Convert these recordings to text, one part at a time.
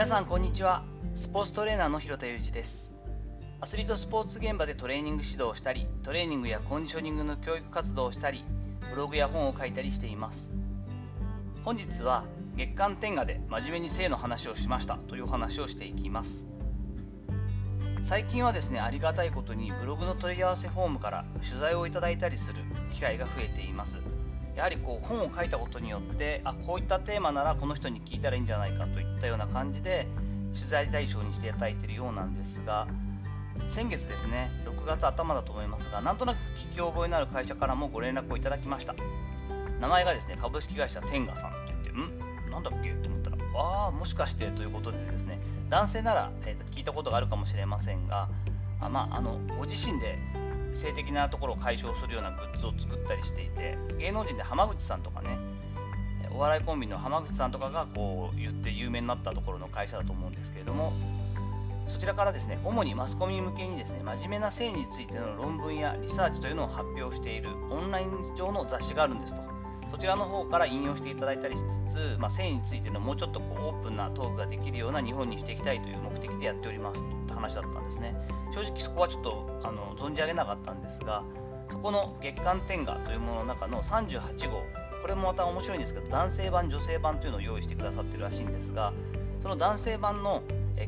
皆さんこんにちは。スポーツトレーナーの広田裕二です。アスリートスポーツ現場でトレーニング指導をしたりトレーニングやコンディショニングの教育活動をしたりブログや本を書いたりしています。本日は月間天下で真面目に性の話をしましたという話をしていきます。最近はですねありがたいことにブログの問い合わせフォームから取材をいただいたりする機会が増えています。やはりこう本を書いたことによってあこういったテーマならこの人に聞いたらいいんじゃないかといったような感じで取材対象にしていただいているようなんですが先月ですね6月頭だと思いますがなんとなく聞き覚えのある会社からもご連絡をいただきました。名前がですね株式会社天下さんと言ってん？なんだっけ？と思ったらああもしかしてということでですね男性なら、えー、聞いたことがあるかもしれませんがあまあ、あのご自身で性的なところを解消するようなグッズを作ったりしていて芸能人で浜口さんとかねお笑いコンビの浜口さんとかがこう言って有名になったところの会社だと思うんですけれどもそちらからですね主にマスコミ向けにですね真面目な性についての論文やリサーチというのを発表しているオンライン上の雑誌があるんですと。そちらの方から引用していただいたりしつつ、まあ、性についてのもうちょっとこうオープンなトークができるような日本にしていきたいという目的でやっておりますって話だったんですね。正直そこはちょっとあの存じ上げなかったんですがそこの月刊天下というものの中の38号これもまた面白いんですけど男性版女性版というのを用意してくださってるらしいんですがその男性版の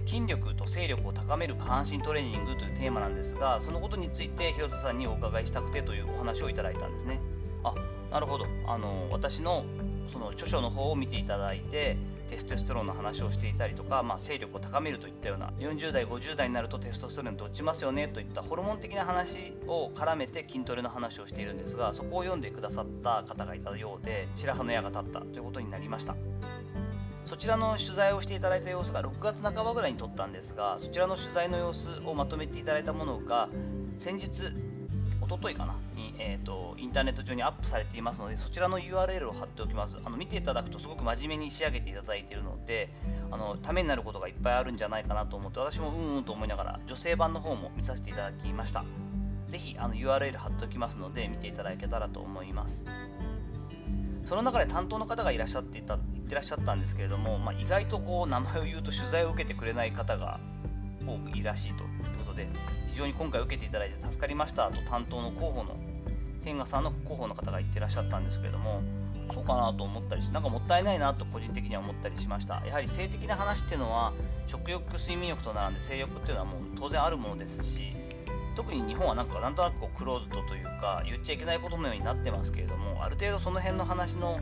筋力と勢力を高める下半身トレーニングというテーマなんですがそのことについて広田さんにお伺いしたくてというお話をいただいたんですね。あなるほど。あの私のその著書の方を見ていただいてテストステロンの話をしていたりとか、まあ、勢力を高めるといったような40代50代になるとテストステロンって落ちますよねといったホルモン的な話を絡めて筋トレの話をしているんですがそこを読んでくださった方がいたようで白羽の矢が立ったということになりました。そちらの取材をしていただいた様子が6月半ばぐらいに撮ったんですがそちらの取材の様子をまとめていただいたものが先日とといかなに、えーと、インターネット上にアップされていますのでそちらの URL を貼っておきます。あの見ていただくとすごく真面目に仕上げていただいているのであのためになることがいっぱいあるんじゃないかなと思って私もうんうんと思いながら女性版の方も見させていただきました。ぜひあの URL 貼っておきますので見ていただけたらと思います。その中で担当の方がいらっしゃっていた言ってらっしゃったんですけれども、まあ、意外とこう名前を言うと取材を受けてくれない方が多くいらしいということで非常に今回受けていただいて助かりましたと担当の広報の天下さんの広報の方が言ってらっしゃったんですけれどもそうかなと思ったりしてなんかもったいないなと個人的には思ったりしました。やはり性的な話っていうのは食欲睡眠欲と並んで性欲っていうのはもう当然あるものですし特に日本はなんかなんとなくこうクローズドというか言っちゃいけないことのようになってますけれどもある程度その辺の話の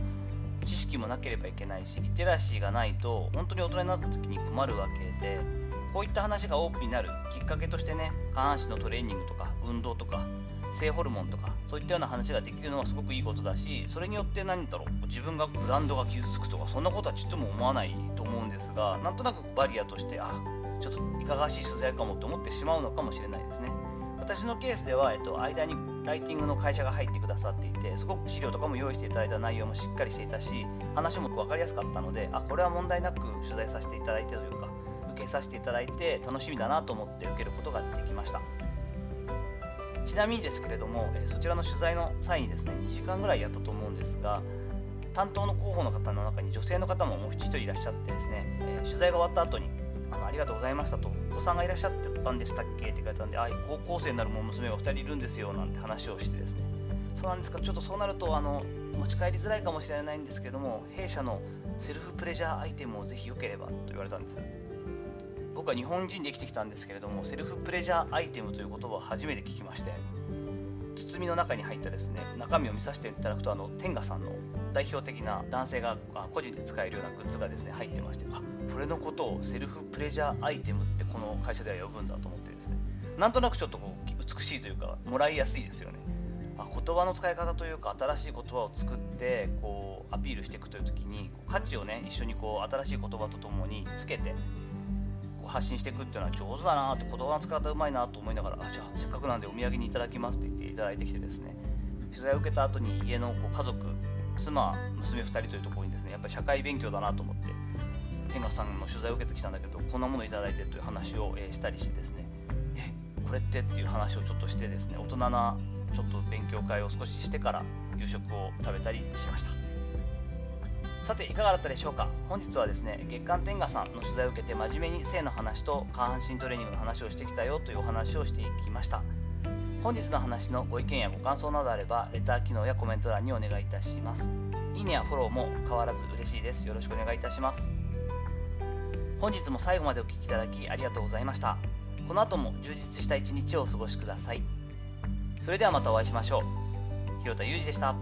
知識もなければいけないしリテラシーがないと本当に大人になった時に困るわけでこういった話がオープンになるきっかけとしてね下半身のトレーニングとか運動とか性ホルモンとかそういったような話ができるのはすごくいいことだしそれによって何だろう自分がブランドが傷つくとかそんなことはちっとも思わないと思うんですがなんとなくバリアとしてあちょっといかがわしい取材かもって思ってしまうのかもしれないですね。私のケースでは、えっと、間にライティングの会社が入ってくださっていてすごく資料とかも用意していただいた内容もしっかりしていたし話も分かりやすかったのであこれは問題なく取材させていただいてというか受けさせていただいて楽しみだなと思って受けることができました。ちなみにですけれども、そちらの取材の際にですね2時間ぐらいやったと思うんですが担当の広報の方の中に女性の方ももう1人いらっしゃってですね、取材が終わった後にあのありがとうございましたと。お子さんがいらっしゃってたんでしたっけって言われたんであ高校生になるも娘が2人いるんですよなんて話をしてですね。そうなんですか。ちょっとそうなるとあの持ち帰りづらいかもしれないんですけども弊社のセルフプレジャーアイテムをぜひ良ければと言われたんです。僕は日本人で生きてきたんですけれどもセルフプレジャーアイテムという言葉を初めて聞きまして包みの中に入ったですね中身を見させていただくとあの天下さんの代表的な男性が個人で使えるようなグッズがですね入ってましてあこれのことをセルフプレジャーアイテムってこの会社では呼ぶんだと思ってですね。なんとなくちょっとこう美しいというかもらいやすいですよね。あ言葉の使い方というか新しい言葉を作ってこうアピールしていくという時に価値をね一緒にこう新しい言葉とともにつけて発信していくっていうのは上手だなって言葉の使い方うまいなと思いながらあじゃあせっかくなんでお土産にいただきますって言っていただいてきてですね。取材を受けた後に家のこう家族妻娘2人というところにですねやっぱり社会勉強だなと思って天賀さんの取材を受けてきたんだけどこんなものいただいてという話を、えしたりしてですねえこれってっていう話をちょっとしてですね大人なちょっと勉強会を少ししてから夕食を食べたりしました。さていかがだったでしょうか？本日はですね月刊天下さんの取材を受けて真面目に性の話と下半身トレーニングの話をしてきたよというお話をしていきました。本日の話のご意見やご感想などあればレター機能やコメント欄にお願いいたします。いいねやフォローも変わらず嬉しいです。よろしくお願いいたします。本日も最後までお聴きいただきありがとうございました。この後も充実した一日をお過ごしください。それではまたお会いしましょう。広田裕二でした